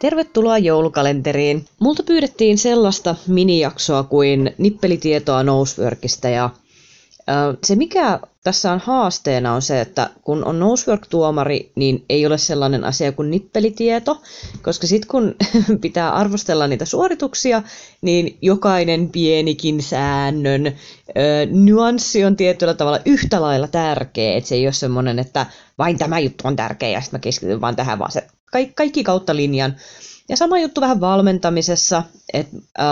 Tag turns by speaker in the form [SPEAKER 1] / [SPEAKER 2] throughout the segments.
[SPEAKER 1] Tervetuloa joulukalenteriin. Multa pyydettiin sellaista minijaksoa kuin nippelitietoa Noseworkista ja se mikä tässä on haasteena on se, että kun on Nosework-tuomari, niin ei ole sellainen asia kuin nippelitieto, koska sitten kun pitää arvostella niitä suorituksia, niin jokainen pienikin säännön ö, nyanssi on tietyllä tavalla yhtä lailla tärkeä, että se ei ole semmoinen, että vain tämä juttu on tärkeä ja sitten mä keskityn vaan tähän, vaan se kaikki, kaikki kautta linjan. Ja sama juttu vähän valmentamisessa, että äh,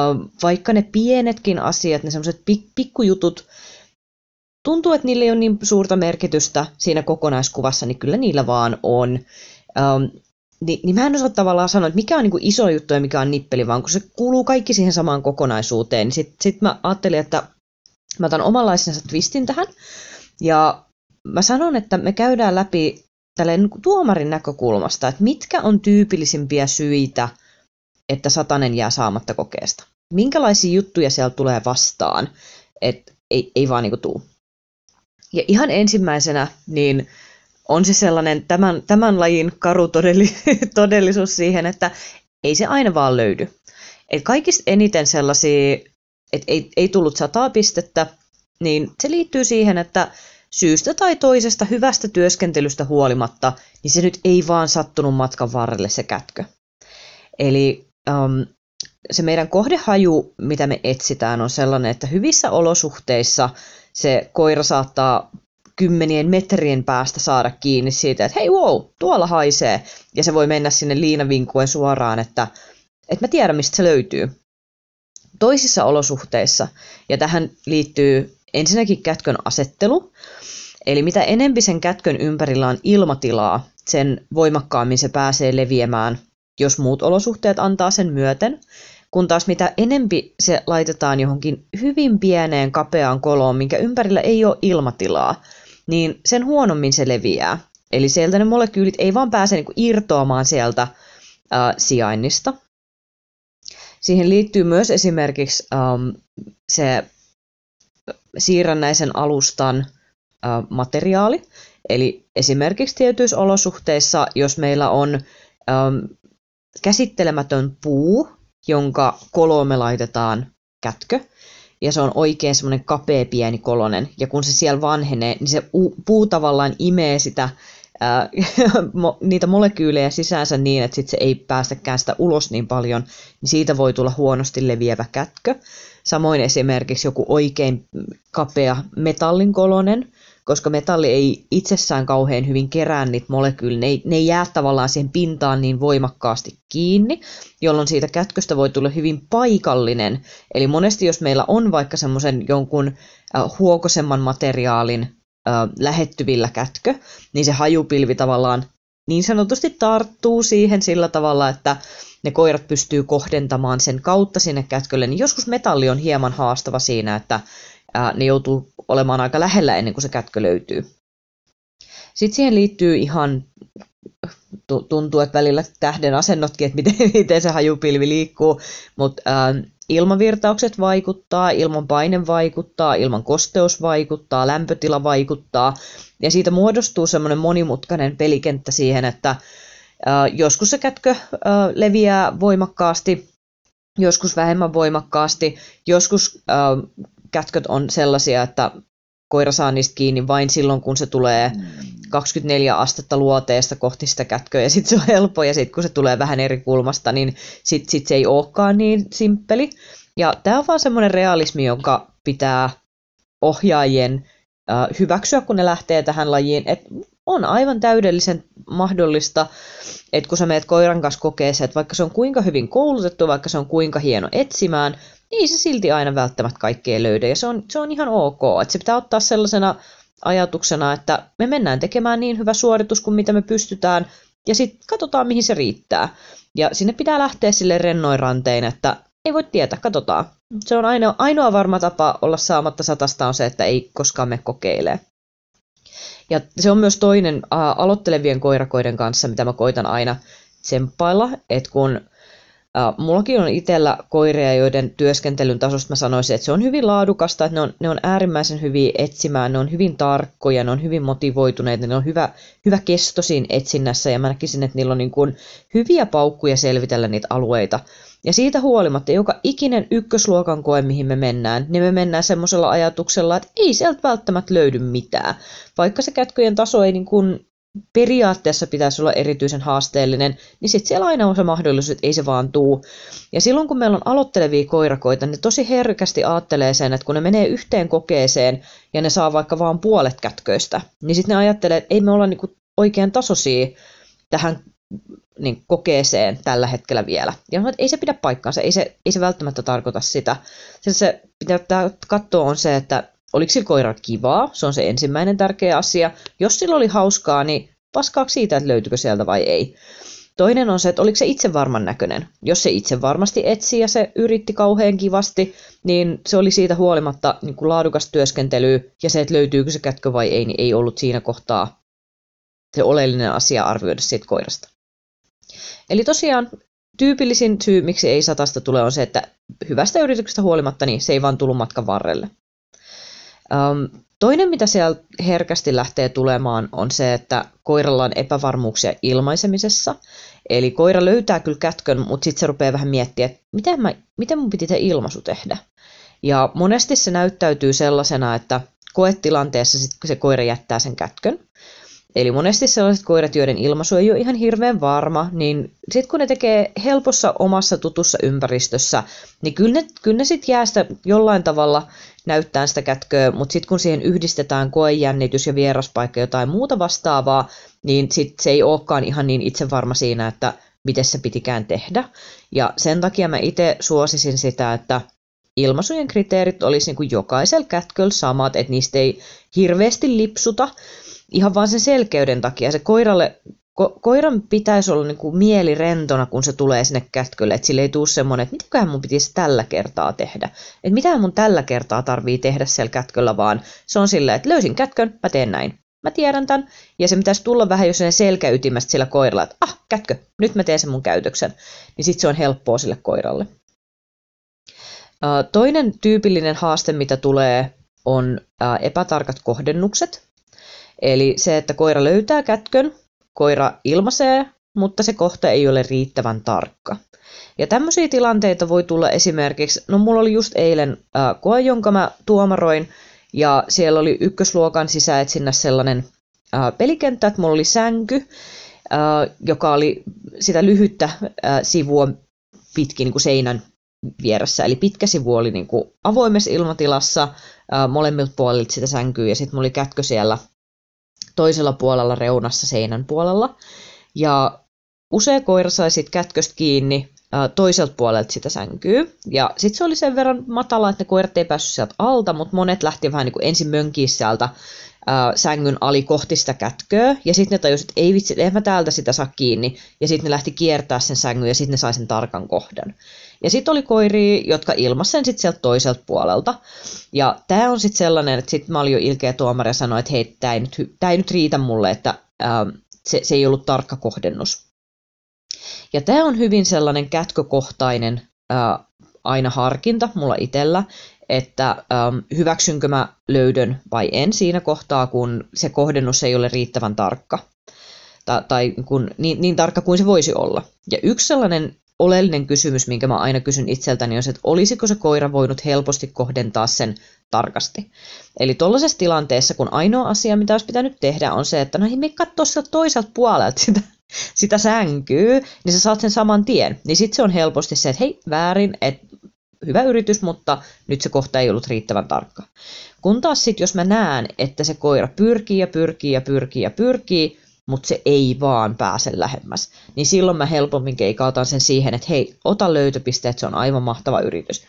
[SPEAKER 1] vaikka ne pienetkin asiat, ne semmoiset pik, pikkujutut, tuntuu, että niillä ei ole niin suurta merkitystä siinä kokonaiskuvassa, niin kyllä niillä vaan on. Ähm, niin, niin mä en osaa tavallaan sanoa, että mikä on niin iso juttu ja mikä on nippeli, vaan kun se kuuluu kaikki siihen samaan kokonaisuuteen, niin sitten sit mä ajattelin, että mä otan omanlaisensa twistin tähän. Ja mä sanon, että me käydään läpi tälleen niin tuomarin näkökulmasta, että mitkä on tyypillisimpiä syitä, että satanen jää saamatta kokeesta. Minkälaisia juttuja siellä tulee vastaan, että ei, ei vaan niin tuu. Ja ihan ensimmäisenä niin on se sellainen tämän, tämän lajin karu todellisuus siihen, että ei se aina vaan löydy. Et kaikista eniten sellaisia, että ei, ei tullut sataa pistettä, niin se liittyy siihen, että syystä tai toisesta hyvästä työskentelystä huolimatta, niin se nyt ei vaan sattunut matkan varrelle se kätkö. Eli um, se meidän kohdehaju, mitä me etsitään, on sellainen, että hyvissä olosuhteissa se koira saattaa kymmenien metrien päästä saada kiinni siitä, että hei wow, tuolla haisee. Ja se voi mennä sinne liinavinkuen suoraan, että, että mä tiedän, mistä se löytyy. Toisissa olosuhteissa, ja tähän liittyy ensinnäkin kätkön asettelu, eli mitä enempi sen kätkön ympärillä on ilmatilaa, sen voimakkaammin se pääsee leviämään, jos muut olosuhteet antaa sen myöten kun taas mitä enempi se laitetaan johonkin hyvin pieneen kapeaan koloon, minkä ympärillä ei ole ilmatilaa, niin sen huonommin se leviää. Eli sieltä ne molekyylit ei vaan pääse niinku irtoamaan sieltä ää, sijainnista. Siihen liittyy myös esimerkiksi ähm, se siirrännäisen alustan äh, materiaali. Eli esimerkiksi tietyissä olosuhteissa, jos meillä on ähm, käsittelemätön puu, jonka koloon me laitetaan kätkö, ja se on oikein semmoinen kapea pieni kolonen, ja kun se siellä vanhenee, niin se puu tavallaan imee sitä ää, niitä molekyylejä sisäänsä niin, että sit se ei päästäkään sitä ulos niin paljon, niin siitä voi tulla huonosti leviävä kätkö. Samoin esimerkiksi joku oikein kapea metallinkolonen, koska metalli ei itsessään kauhean hyvin kerää niitä molekyylejä, ne ne ei jää tavallaan siihen pintaan niin voimakkaasti kiinni, jolloin siitä kätköstä voi tulla hyvin paikallinen. Eli monesti jos meillä on vaikka semmoisen jonkun huokosemman materiaalin äh, lähettyvillä kätkö, niin se hajupilvi tavallaan niin sanotusti tarttuu siihen sillä tavalla, että ne koirat pystyy kohdentamaan sen kautta sinne kätkölle, niin joskus metalli on hieman haastava siinä, että ne joutuu olemaan aika lähellä ennen kuin se kätkö löytyy. Sitten siihen liittyy ihan, tuntuu, että välillä tähden asennotkin, että miten, miten se hajupilvi liikkuu, mutta ilmavirtaukset vaikuttaa, ilman paine vaikuttaa, ilman kosteus vaikuttaa, lämpötila vaikuttaa, ja siitä muodostuu semmoinen monimutkainen pelikenttä siihen, että joskus se kätkö ää, leviää voimakkaasti, joskus vähemmän voimakkaasti, joskus kätköt on sellaisia, että koira saa niistä kiinni vain silloin, kun se tulee 24 mm. astetta luoteesta kohti sitä kätköä, ja sitten se on helppo, ja sitten kun se tulee vähän eri kulmasta, niin sitten sit se ei olekaan niin simppeli. Ja tämä on vaan semmoinen realismi, jonka pitää ohjaajien äh, hyväksyä, kun ne lähtee tähän lajiin, että on aivan täydellisen mahdollista, että kun sä meet koiran kanssa kokeeseen, että vaikka se on kuinka hyvin koulutettu, vaikka se on kuinka hieno etsimään, niin se silti aina välttämättä kaikkea löydä. Ja se on, se on ihan ok. Että se pitää ottaa sellaisena ajatuksena, että me mennään tekemään niin hyvä suoritus kuin mitä me pystytään, ja sitten katsotaan, mihin se riittää. Ja sinne pitää lähteä sille rennoin rantein, että ei voi tietää, katsotaan. Se on ainoa, ainoa varma tapa olla saamatta satasta on se, että ei koskaan me kokeilee. Ja se on myös toinen aloittelevien koirakoiden kanssa, mitä mä koitan aina tsemppailla, että kun mullakin on itsellä koiria, joiden työskentelyn tasosta mä sanoisin, että se on hyvin laadukasta, että ne on, ne on äärimmäisen hyviä etsimään, ne on hyvin tarkkoja, ne on hyvin motivoituneita, ne on hyvä, hyvä kesto siinä etsinnässä ja mä näkisin, että niillä on niin kuin hyviä paukkuja selvitellä niitä alueita. Ja siitä huolimatta joka ikinen ykkösluokan koe, mihin me mennään, niin me mennään semmoisella ajatuksella, että ei sieltä välttämättä löydy mitään. Vaikka se kätköjen taso ei niin kuin periaatteessa pitäisi olla erityisen haasteellinen, niin sitten siellä aina on se mahdollisuus, että ei se vaan tuu. Ja silloin kun meillä on aloittelevia koirakoita, ne tosi herkästi ajattelee sen, että kun ne menee yhteen kokeeseen ja ne saa vaikka vaan puolet kätköistä, niin sitten ne ajattelee, että ei me olla niinku oikein tasoisia tähän niin kokeeseen tällä hetkellä vielä. Ja että ei se pidä paikkaansa, ei se, ei se välttämättä tarkoita sitä. Se, se pitää katsoa on se, että oliko sillä koira kivaa, se on se ensimmäinen tärkeä asia. Jos sillä oli hauskaa, niin paskaaksi siitä, että löytyykö sieltä vai ei. Toinen on se, että oliko se itse varman näköinen. Jos se itse varmasti etsi ja se yritti kauhean kivasti, niin se oli siitä huolimatta niin kuin laadukas työskentely ja se, että löytyykö se kätkö vai ei, niin ei ollut siinä kohtaa se oleellinen asia arvioida siitä koirasta. Eli tosiaan tyypillisin syy, miksi ei satasta tule, on se, että hyvästä yrityksestä huolimatta, niin se ei vaan tullut matkan varrelle. Um, toinen, mitä siellä herkästi lähtee tulemaan, on se, että koiralla on epävarmuuksia ilmaisemisessa. Eli koira löytää kyllä kätkön, mutta sitten se rupeaa vähän miettimään, että miten, mä, miten mun piti se ilmaisu tehdä. Ja monesti se näyttäytyy sellaisena, että koetilanteessa sit se koira jättää sen kätkön. Eli monesti sellaiset koirat, joiden ilmaisu ei ole ihan hirveän varma, niin sitten kun ne tekee helpossa omassa tutussa ympäristössä, niin kyllä ne, kyllä ne sitten jää sitä jollain tavalla näyttää sitä kätköä, mutta sitten kun siihen yhdistetään koejännitys ja vieraspaikka jotain muuta vastaavaa, niin sit se ei olekaan ihan niin itse varma siinä, että miten se pitikään tehdä. Ja sen takia mä itse suosisin sitä, että ilmaisujen kriteerit olisi niin kuin jokaisella kätköllä samat, että niistä ei hirveästi lipsuta, ihan vaan sen selkeyden takia. Se koiralle, ko, koiran pitäisi olla niin kuin mieli rentona, kun se tulee sinne kätkölle, että sille ei tule semmoinen, että mitäköhän mun pitäisi tällä kertaa tehdä. Että mitä mun tällä kertaa tarvii tehdä siellä kätköllä, vaan se on silleen, että löysin kätkön, mä teen näin. Mä tiedän tämän. Ja se pitäisi tulla vähän jo sen selkäytimästä sillä koiralla, että ah, kätkö, nyt mä teen sen mun käytöksen. Niin sitten se on helppoa sille koiralle. Toinen tyypillinen haaste, mitä tulee, on epätarkat kohdennukset. Eli se, että koira löytää kätkön, koira ilmaisee, mutta se kohta ei ole riittävän tarkka. Ja tämmöisiä tilanteita voi tulla esimerkiksi, no mulla oli just eilen äh, koe, jonka mä tuomaroin, ja siellä oli ykkösluokan sisäetsinnässä sellainen äh, pelikenttä, että mulla oli sänky, äh, joka oli sitä lyhyttä äh, sivua pitkin niin kuin seinän vieressä. Eli pitkä sivu oli niin kuin avoimessa ilmatilassa äh, molemmilta puolilta sitä sänkyä, ja sitten mulla oli kätkö siellä toisella puolella reunassa seinän puolella. Ja usea koira sai sitten kätköstä kiinni ää, toiselta puolelta sitä sänkyä. Ja sitten se oli sen verran matala, että ne koirat ei päässyt sieltä alta, mutta monet lähti vähän niin kuin ensin mönkiä sieltä ää, sängyn ali kohti sitä kätköä. Ja sitten ne tajusivat, että ei vitsi, en mä täältä sitä saa kiinni. Ja sitten ne lähti kiertää sen sängyn ja sitten ne sai sen tarkan kohdan. Ja sitten oli koiria, jotka ilmasi sen sitten sieltä toiselta puolelta. Ja tämä on sitten sellainen, että sitten mä olin jo ilkeä tuomari ja sanoin, että hei, tämä ei, ei nyt riitä mulle, että ää, se, se ei ollut tarkka kohdennus. Ja tämä on hyvin sellainen kätkökohtainen ää, aina harkinta mulla itsellä, että äm, hyväksynkö mä löydön vai en siinä kohtaa, kun se kohdennus ei ole riittävän tarkka. Ta- tai kun, niin, niin tarkka kuin se voisi olla. Ja yksi sellainen oleellinen kysymys, minkä mä aina kysyn itseltäni, on se, että olisiko se koira voinut helposti kohdentaa sen tarkasti. Eli tuollaisessa tilanteessa, kun ainoa asia, mitä olisi pitänyt tehdä, on se, että no me katsoa sieltä toiselta puolelta sitä, sitä sänkyy, niin sä saat sen saman tien. Niin sitten se on helposti se, että hei, väärin, että hyvä yritys, mutta nyt se kohta ei ollut riittävän tarkka. Kun taas sitten, jos mä näen, että se koira pyrkii ja pyrkii ja pyrkii ja pyrkii, mutta se ei vaan pääse lähemmäs. Niin silloin mä helpommin keikautan sen siihen, että hei, ota löytöpisteet, se on aivan mahtava yritys.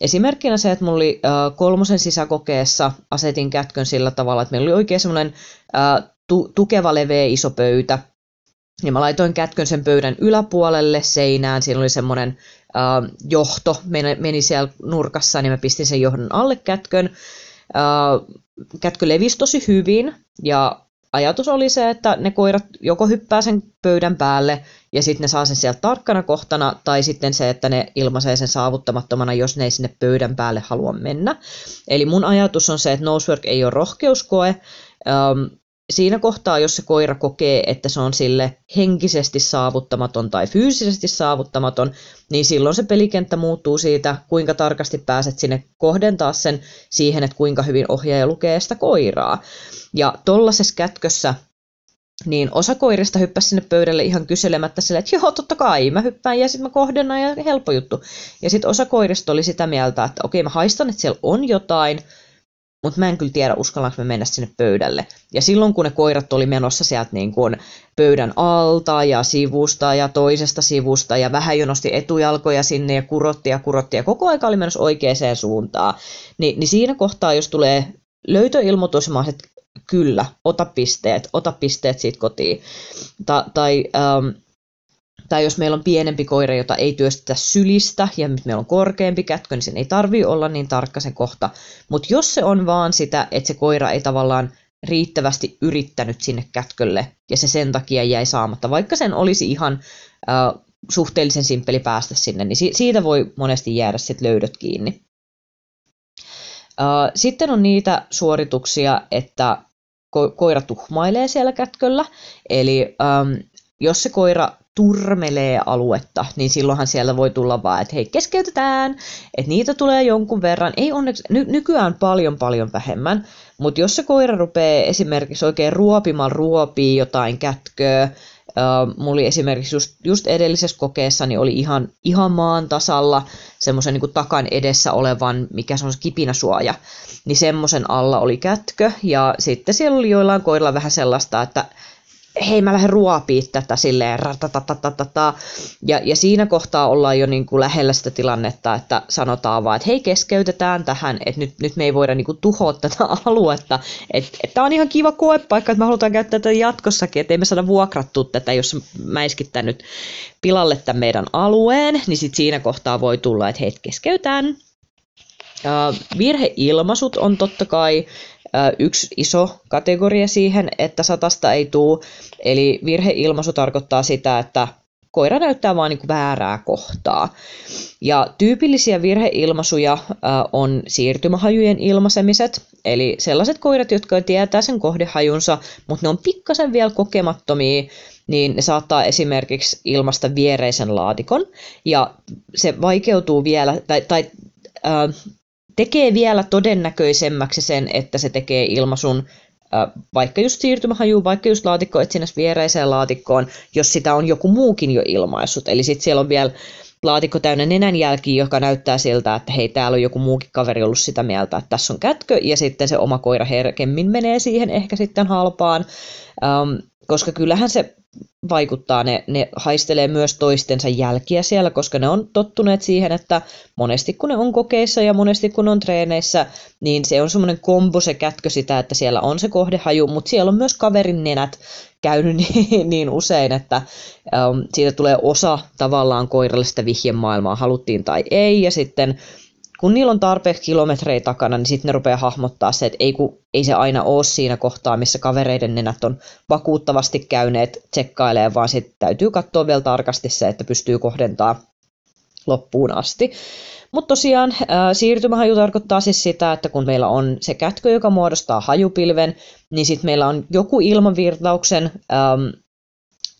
[SPEAKER 1] Esimerkkinä se, että mulla oli äh, kolmosen sisäkokeessa asetin kätkön sillä tavalla, että meillä oli oikein semmoinen äh, tu- tukeva leveä iso pöytä, ja mä laitoin kätkön sen pöydän yläpuolelle seinään, siinä oli semmoinen äh, johto, meni, meni siellä nurkassa, niin mä pistin sen johdon alle kätkön. Äh, kätkö levisi tosi hyvin, ja ajatus oli se, että ne koirat joko hyppää sen pöydän päälle ja sitten ne saa sen sieltä tarkkana kohtana, tai sitten se, että ne ilmaisee sen saavuttamattomana, jos ne ei sinne pöydän päälle halua mennä. Eli mun ajatus on se, että Nosework ei ole rohkeuskoe, siinä kohtaa, jos se koira kokee, että se on sille henkisesti saavuttamaton tai fyysisesti saavuttamaton, niin silloin se pelikenttä muuttuu siitä, kuinka tarkasti pääset sinne kohdentaa sen siihen, että kuinka hyvin ohjaaja lukee sitä koiraa. Ja tollaisessa kätkössä niin osa koirista hyppäsi sinne pöydälle ihan kyselemättä sille, että joo, totta kai, mä hyppään ja sitten mä kohdennan ja helppo juttu. Ja sitten osa koirista oli sitä mieltä, että okei, mä haistan, että siellä on jotain, mutta mä en kyllä tiedä, uskallanko me mennä sinne pöydälle. Ja silloin, kun ne koirat oli menossa sieltä niin kuin pöydän alta ja sivusta ja toisesta sivusta ja vähän jo nosti etujalkoja sinne ja kurotti ja kurotti ja koko aika oli menossa oikeaan suuntaan, niin, niin siinä kohtaa, jos tulee löytöilmoitus, mä että kyllä, ota pisteet, ota pisteet siitä kotiin. Ta, tai ähm, tai jos meillä on pienempi koira, jota ei työstetä sylistä ja meillä on korkeampi kätkö, niin sen ei tarvi olla niin tarkka se kohta. Mutta jos se on vaan sitä, että se koira ei tavallaan riittävästi yrittänyt sinne kätkölle ja se sen takia jäi saamatta, vaikka sen olisi ihan äh, suhteellisen simppeli päästä sinne, niin si- siitä voi monesti jäädä sit löydöt kiinni. Sitten on niitä suorituksia, että ko- koira tuhmailee siellä kätköllä, eli ähm, jos se koira turmelee aluetta, niin silloinhan siellä voi tulla vaan, että hei keskeytetään, että niitä tulee jonkun verran, ei onneksi, ny- nykyään paljon paljon vähemmän, mutta jos se koira rupeaa esimerkiksi oikein ruopimaan ruopii jotain kätköä, Uh, mulla oli esimerkiksi just, just edellisessä kokeessa niin oli ihan, ihan maan tasalla semmoisen niin takan edessä olevan, mikä se on se kipinäsuoja, niin semmoisen alla oli kätkö ja sitten siellä oli joillain koirilla vähän sellaista, että hei mä lähden ruopii tätä silleen ratatatatata. Ja, ja siinä kohtaa ollaan jo niin kuin lähellä sitä tilannetta, että sanotaan vaan, että hei keskeytetään tähän, että nyt, nyt me ei voida niin kuin tuhoa tätä aluetta. Että et tämä on ihan kiva koepaikka, että me halutaan käyttää tätä jatkossakin, että ei me saada vuokrattua tätä, jos mäiskittää nyt pilalle tämän meidän alueen, niin sit siinä kohtaa voi tulla, että hei keskeytään. Uh, virheilmaisut on totta kai yksi iso kategoria siihen, että satasta ei tuu. Eli virheilmaisu tarkoittaa sitä, että koira näyttää vain niin väärää kohtaa. Ja tyypillisiä virheilmaisuja on siirtymähajujen ilmaisemiset, eli sellaiset koirat, jotka tietää sen kohdehajunsa, mutta ne on pikkasen vielä kokemattomia, niin ne saattaa esimerkiksi ilmasta viereisen laatikon, ja se vaikeutuu vielä, tai, tai äh, tekee vielä todennäköisemmäksi sen, että se tekee ilmaisun vaikka just siirtymähaju, vaikka just laatikko etsinnässä viereiseen laatikkoon, jos sitä on joku muukin jo ilmaissut. Eli sitten siellä on vielä laatikko täynnä nenänjälkiä, joka näyttää siltä, että hei, täällä on joku muukin kaveri ollut sitä mieltä, että tässä on kätkö, ja sitten se oma koira herkemmin menee siihen ehkä sitten halpaan, um, koska kyllähän se vaikuttaa, ne, ne haistelee myös toistensa jälkiä siellä, koska ne on tottuneet siihen, että monesti kun ne on kokeissa ja monesti kun on treeneissä, niin se on semmoinen kombo se kätkö sitä, että siellä on se kohdehaju, mutta siellä on myös kaverin nenät käynyt niin, niin usein, että um, siitä tulee osa tavallaan koirallista vihjemaailmaa, haluttiin tai ei, ja sitten kun niillä on tarpeeksi kilometrejä takana, niin sitten ne rupeaa hahmottaa se, että ei, kun, ei se aina ole siinä kohtaa, missä kavereiden nenät on vakuuttavasti käyneet tsekkailemaan, vaan sitten täytyy katsoa vielä tarkasti se, että pystyy kohdentaa loppuun asti. Mutta tosiaan siirtymähaju tarkoittaa siis sitä, että kun meillä on se kätkö, joka muodostaa hajupilven, niin sitten meillä on joku ilmavirtauksen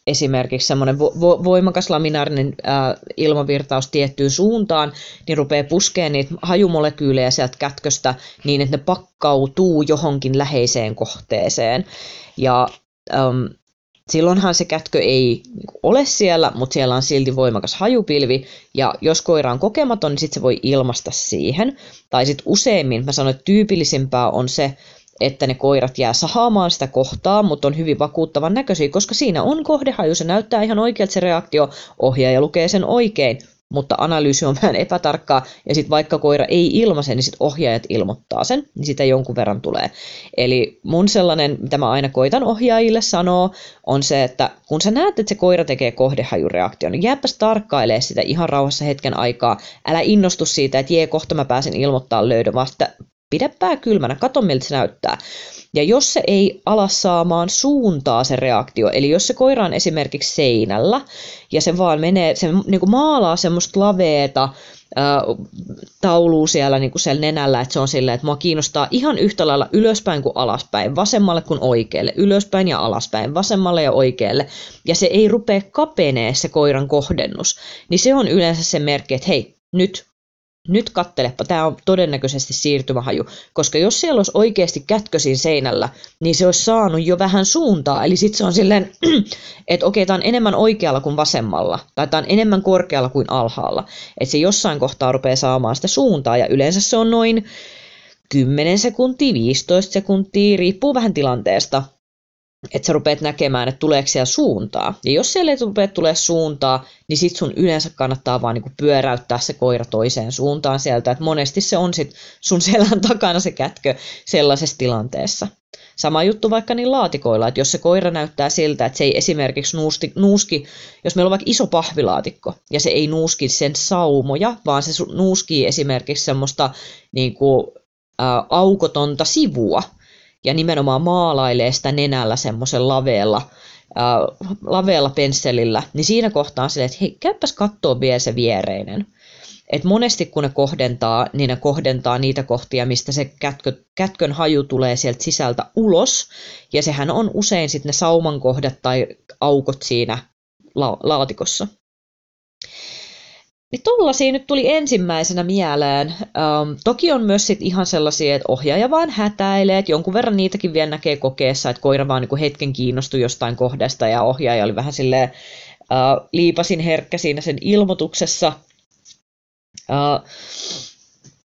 [SPEAKER 1] esimerkiksi semmoinen vo- vo- voimakas laminaarinen ää, ilmavirtaus tiettyyn suuntaan, niin rupeaa puskemaan niitä hajumolekyylejä sieltä kätköstä niin, että ne pakkautuu johonkin läheiseen kohteeseen. Ja äm, silloinhan se kätkö ei niinku ole siellä, mutta siellä on silti voimakas hajupilvi, ja jos koira on kokematon, niin sitten se voi ilmasta siihen. Tai sitten useimmin, mä sanoin, että tyypillisimpää on se, että ne koirat jää sahaamaan sitä kohtaa, mutta on hyvin vakuuttavan näköisiä, koska siinä on kohdehaju, se näyttää ihan oikealta se reaktio, ohjaaja lukee sen oikein, mutta analyysi on vähän epätarkkaa, ja sitten vaikka koira ei ilmaise, niin sitten ohjaajat ilmoittaa sen, niin sitä jonkun verran tulee. Eli mun sellainen, mitä mä aina koitan ohjaajille sanoa, on se, että kun sä näet, että se koira tekee kohdehajureaktion, niin jääpäs tarkkailee sitä ihan rauhassa hetken aikaa. Älä innostu siitä, että jee, kohta mä pääsen ilmoittaa löydön, vaan pidä pää kylmänä, kato miltä se näyttää. Ja jos se ei ala saamaan suuntaa se reaktio, eli jos se koira on esimerkiksi seinällä ja se vaan menee, se niin kuin maalaa semmoista laveeta taulua siellä, niin kuin siellä nenällä, että se on silleen, että mua kiinnostaa ihan yhtä lailla ylöspäin kuin alaspäin, vasemmalle kuin oikealle, ylöspäin ja alaspäin, vasemmalle ja oikealle, ja se ei rupea kapenee se koiran kohdennus, niin se on yleensä se merkki, että hei, nyt nyt kattelepa, tämä on todennäköisesti siirtymähaju, koska jos siellä olisi oikeasti kätkösin seinällä, niin se olisi saanut jo vähän suuntaa, eli sitten se on silleen, että okei, tämä on enemmän oikealla kuin vasemmalla, tai tämä on enemmän korkealla kuin alhaalla, että se jossain kohtaa rupeaa saamaan sitä suuntaa, ja yleensä se on noin 10 sekuntia, 15 sekuntia, riippuu vähän tilanteesta, että sä rupeat näkemään, että tuleeko siellä suuntaa. Ja jos siellä ei rupea tulee suuntaa, niin sit sun yleensä kannattaa vaan niinku pyöräyttää se koira toiseen suuntaan sieltä. Että monesti se on sit sun selän takana se kätkö sellaisessa tilanteessa. Sama juttu vaikka niin laatikoilla, että jos se koira näyttää siltä, että se ei esimerkiksi nuusti, nuuski, jos meillä on vaikka iso pahvilaatikko ja se ei nuuski sen saumoja, vaan se nuuskii esimerkiksi semmoista niin kuin, ä, aukotonta sivua, ja nimenomaan maalailee sitä nenällä semmoisen laveella, äh, laveella pensselillä, niin siinä kohtaa sille, että hei, käypäs kattoo vielä se viereinen. Et monesti kun ne kohdentaa, niin ne kohdentaa niitä kohtia, mistä se kätkö, kätkön haju tulee sieltä sisältä ulos, ja sehän on usein sitten ne sauman kohdat tai aukot siinä la- laatikossa. Niin tollasia nyt tuli ensimmäisenä mieleen. Um, toki on myös sit ihan sellaisia, että ohjaaja vaan hätäilee, että jonkun verran niitäkin vielä näkee kokeessa, että koira vaan niinku hetken kiinnostui jostain kohdasta ja ohjaaja oli vähän silleen uh, liipasin herkkä siinä sen ilmoituksessa. Uh,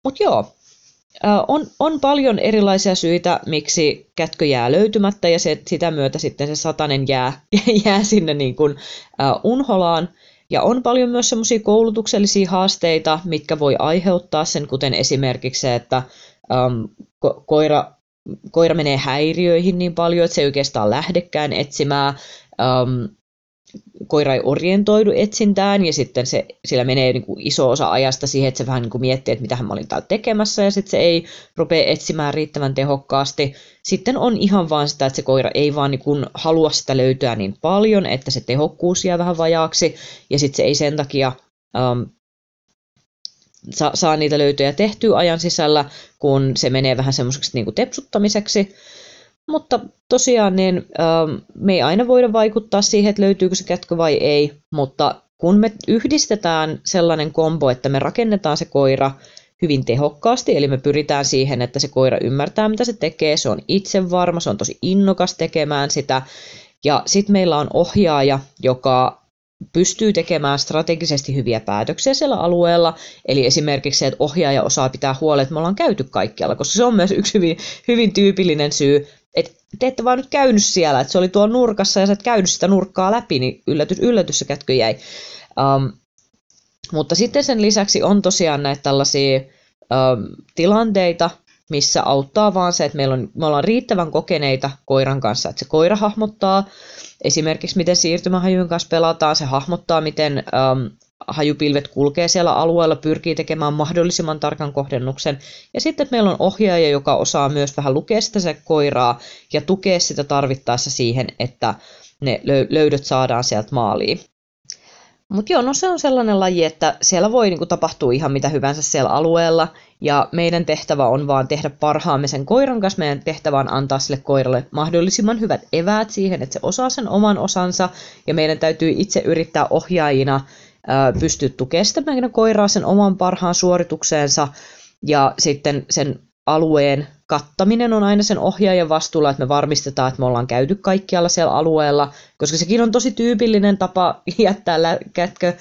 [SPEAKER 1] Mutta joo, uh, on, on paljon erilaisia syitä, miksi kätkö jää löytymättä ja se, sitä myötä sitten se satanen jää, jää sinne niin kuin, uh, unholaan. Ja on paljon myös semmoisia koulutuksellisia haasteita, mitkä voi aiheuttaa sen, kuten esimerkiksi se, että um, ko- koira, koira menee häiriöihin niin paljon, että se ei oikeastaan lähdekään etsimään. Um, koira ei orientoidu etsintään ja sitten se, sillä menee niin kuin iso osa ajasta siihen, että se vähän niin kuin miettii, että mitä mä olin täällä tekemässä ja sitten se ei rupea etsimään riittävän tehokkaasti. Sitten on ihan vaan sitä, että se koira ei vaan niin kuin halua sitä löytyä niin paljon, että se tehokkuus jää vähän vajaaksi ja sitten se ei sen takia um, saa, saa niitä löytöjä tehtyä ajan sisällä, kun se menee vähän semmoiseksi niin kuin tepsuttamiseksi. Mutta tosiaan niin, ähm, me ei aina voida vaikuttaa siihen, että löytyykö se kätkö vai ei, mutta kun me yhdistetään sellainen kombo, että me rakennetaan se koira hyvin tehokkaasti, eli me pyritään siihen, että se koira ymmärtää, mitä se tekee, se on itse varma, se on tosi innokas tekemään sitä, ja sitten meillä on ohjaaja, joka pystyy tekemään strategisesti hyviä päätöksiä siellä alueella, eli esimerkiksi se, että ohjaaja osaa pitää huolen, että me ollaan käyty kaikkialla, koska se on myös yksi hyvin, hyvin tyypillinen syy, että te ette vaan nyt käynyt siellä, että se oli tuolla nurkassa ja sä et käynyt sitä nurkkaa läpi, niin yllätys, yllätys se kätkö jäi. Um, mutta sitten sen lisäksi on tosiaan näitä tällaisia um, tilanteita, missä auttaa vaan se, että meillä on, me ollaan riittävän kokeneita koiran kanssa, että se koira hahmottaa esimerkiksi, miten siirtymähajujen kanssa pelataan, se hahmottaa, miten um, hajupilvet kulkee siellä alueella, pyrkii tekemään mahdollisimman tarkan kohdennuksen. Ja sitten meillä on ohjaaja, joka osaa myös vähän lukea sitä se koiraa ja tukea sitä tarvittaessa siihen, että ne löydöt saadaan sieltä maaliin. Mutta joo, no se on sellainen laji, että siellä voi niinku tapahtua ihan mitä hyvänsä siellä alueella, ja meidän tehtävä on vaan tehdä parhaamme sen koiran kanssa. Meidän tehtävä on antaa sille koiralle mahdollisimman hyvät eväät siihen, että se osaa sen oman osansa, ja meidän täytyy itse yrittää ohjaajina sitä meidän koiraa sen oman parhaan suoritukseensa ja sitten sen alueen kattaminen on aina sen ohjaajan vastuulla, että me varmistetaan, että me ollaan käyty kaikkialla siellä alueella, koska sekin on tosi tyypillinen tapa jättää kätkö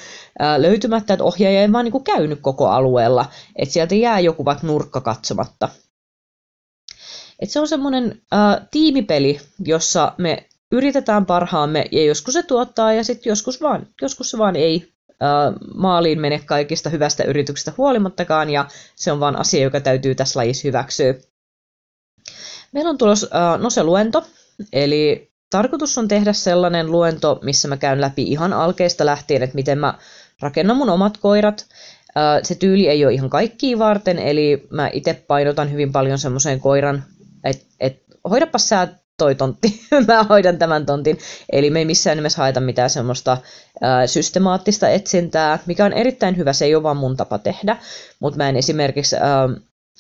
[SPEAKER 1] löytymättä, että ohjaaja ei vaan niin käynyt koko alueella, että sieltä jää joku vaikka nurkka katsomatta. Et se on semmoinen tiimipeli, jossa me yritetään parhaamme ja joskus se tuottaa ja sitten joskus, vaan, joskus se vaan ei maaliin mene kaikista hyvästä yrityksestä huolimattakaan, ja se on vaan asia, joka täytyy tässä lajissa hyväksyä. Meillä on tulos NOSE-luento, eli tarkoitus on tehdä sellainen luento, missä mä käyn läpi ihan alkeista lähtien, että miten mä rakennan mun omat koirat, Se tyyli ei ole ihan kaikkiin varten, eli mä itse painotan hyvin paljon semmoiseen koiran, että et, hoidapa sä toi tontti, mä hoidan tämän tontin. Eli me ei missään nimessä haeta mitään semmoista ää, systemaattista etsintää, mikä on erittäin hyvä, se ei ole vaan mun tapa tehdä, mutta mä en esimerkiksi ää,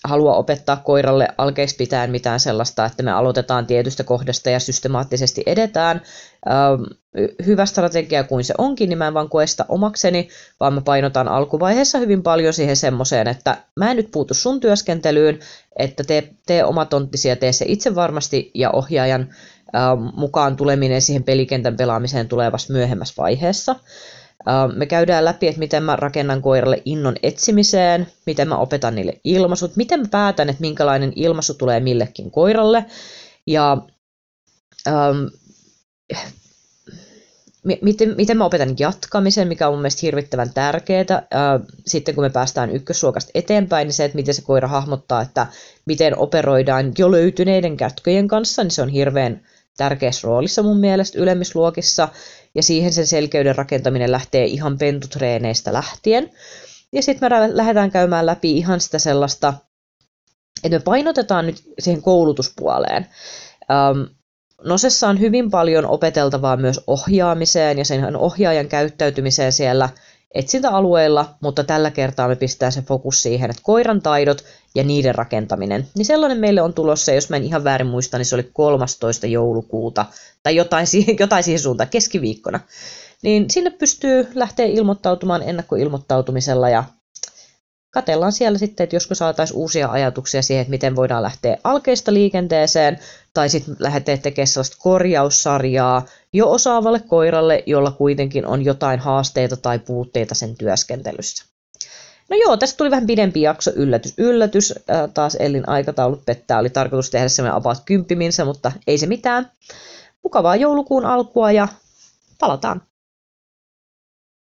[SPEAKER 1] halua opettaa koiralle alkeiksi pitää mitään sellaista, että me aloitetaan tietystä kohdasta ja systemaattisesti edetään. Ähm, hyvä strategia kuin se onkin, niin mä en vaan koe sitä omakseni, vaan mä painotan alkuvaiheessa hyvin paljon siihen semmoiseen, että mä en nyt puutu sun työskentelyyn, että tee, tee oma tonttisi ja tee se itse varmasti ja ohjaajan ähm, mukaan tuleminen siihen pelikentän pelaamiseen tulee vasta myöhemmässä vaiheessa. Me käydään läpi, että miten mä rakennan koiralle innon etsimiseen, miten mä opetan niille ilmaisut, miten mä päätän, että minkälainen ilmaisu tulee millekin koiralle. Ja ähm, miten, miten mä opetan jatkamisen, mikä on mun mielestä hirvittävän tärkeää. Äh, sitten kun me päästään ykkösluokasta eteenpäin, niin se, että miten se koira hahmottaa, että miten operoidaan jo löytyneiden kätköjen kanssa, niin se on hirveän tärkeässä roolissa mun mielestä ylemmisluokissa ja siihen sen selkeyden rakentaminen lähtee ihan pentutreeneistä lähtien. Ja sitten me lähdetään käymään läpi ihan sitä sellaista, että me painotetaan nyt siihen koulutuspuoleen. Um, Nosessa on hyvin paljon opeteltavaa myös ohjaamiseen ja sen ohjaajan käyttäytymiseen siellä etsintäalueilla, mutta tällä kertaa me pistää se fokus siihen, että koiran taidot ja niiden rakentaminen. Niin sellainen meille on tulossa, jos mä en ihan väärin muista, niin se oli 13. joulukuuta tai jotain jotain siihen suuntaan keskiviikkona. Niin sinne pystyy lähteä ilmoittautumaan ennakkoilmoittautumisella ja katellaan siellä sitten, että joskus saataisiin uusia ajatuksia siihen, että miten voidaan lähteä alkeista liikenteeseen, tai sitten lähteä tekemään sellaista korjaussarjaa jo osaavalle koiralle, jolla kuitenkin on jotain haasteita tai puutteita sen työskentelyssä. No joo, tästä tuli vähän pidempi jakso, yllätys, yllätys. Äh, taas Ellin aikataulut pettää, oli tarkoitus tehdä semmoinen about kymppiminsä, mutta ei se mitään. Mukavaa joulukuun alkua ja palataan.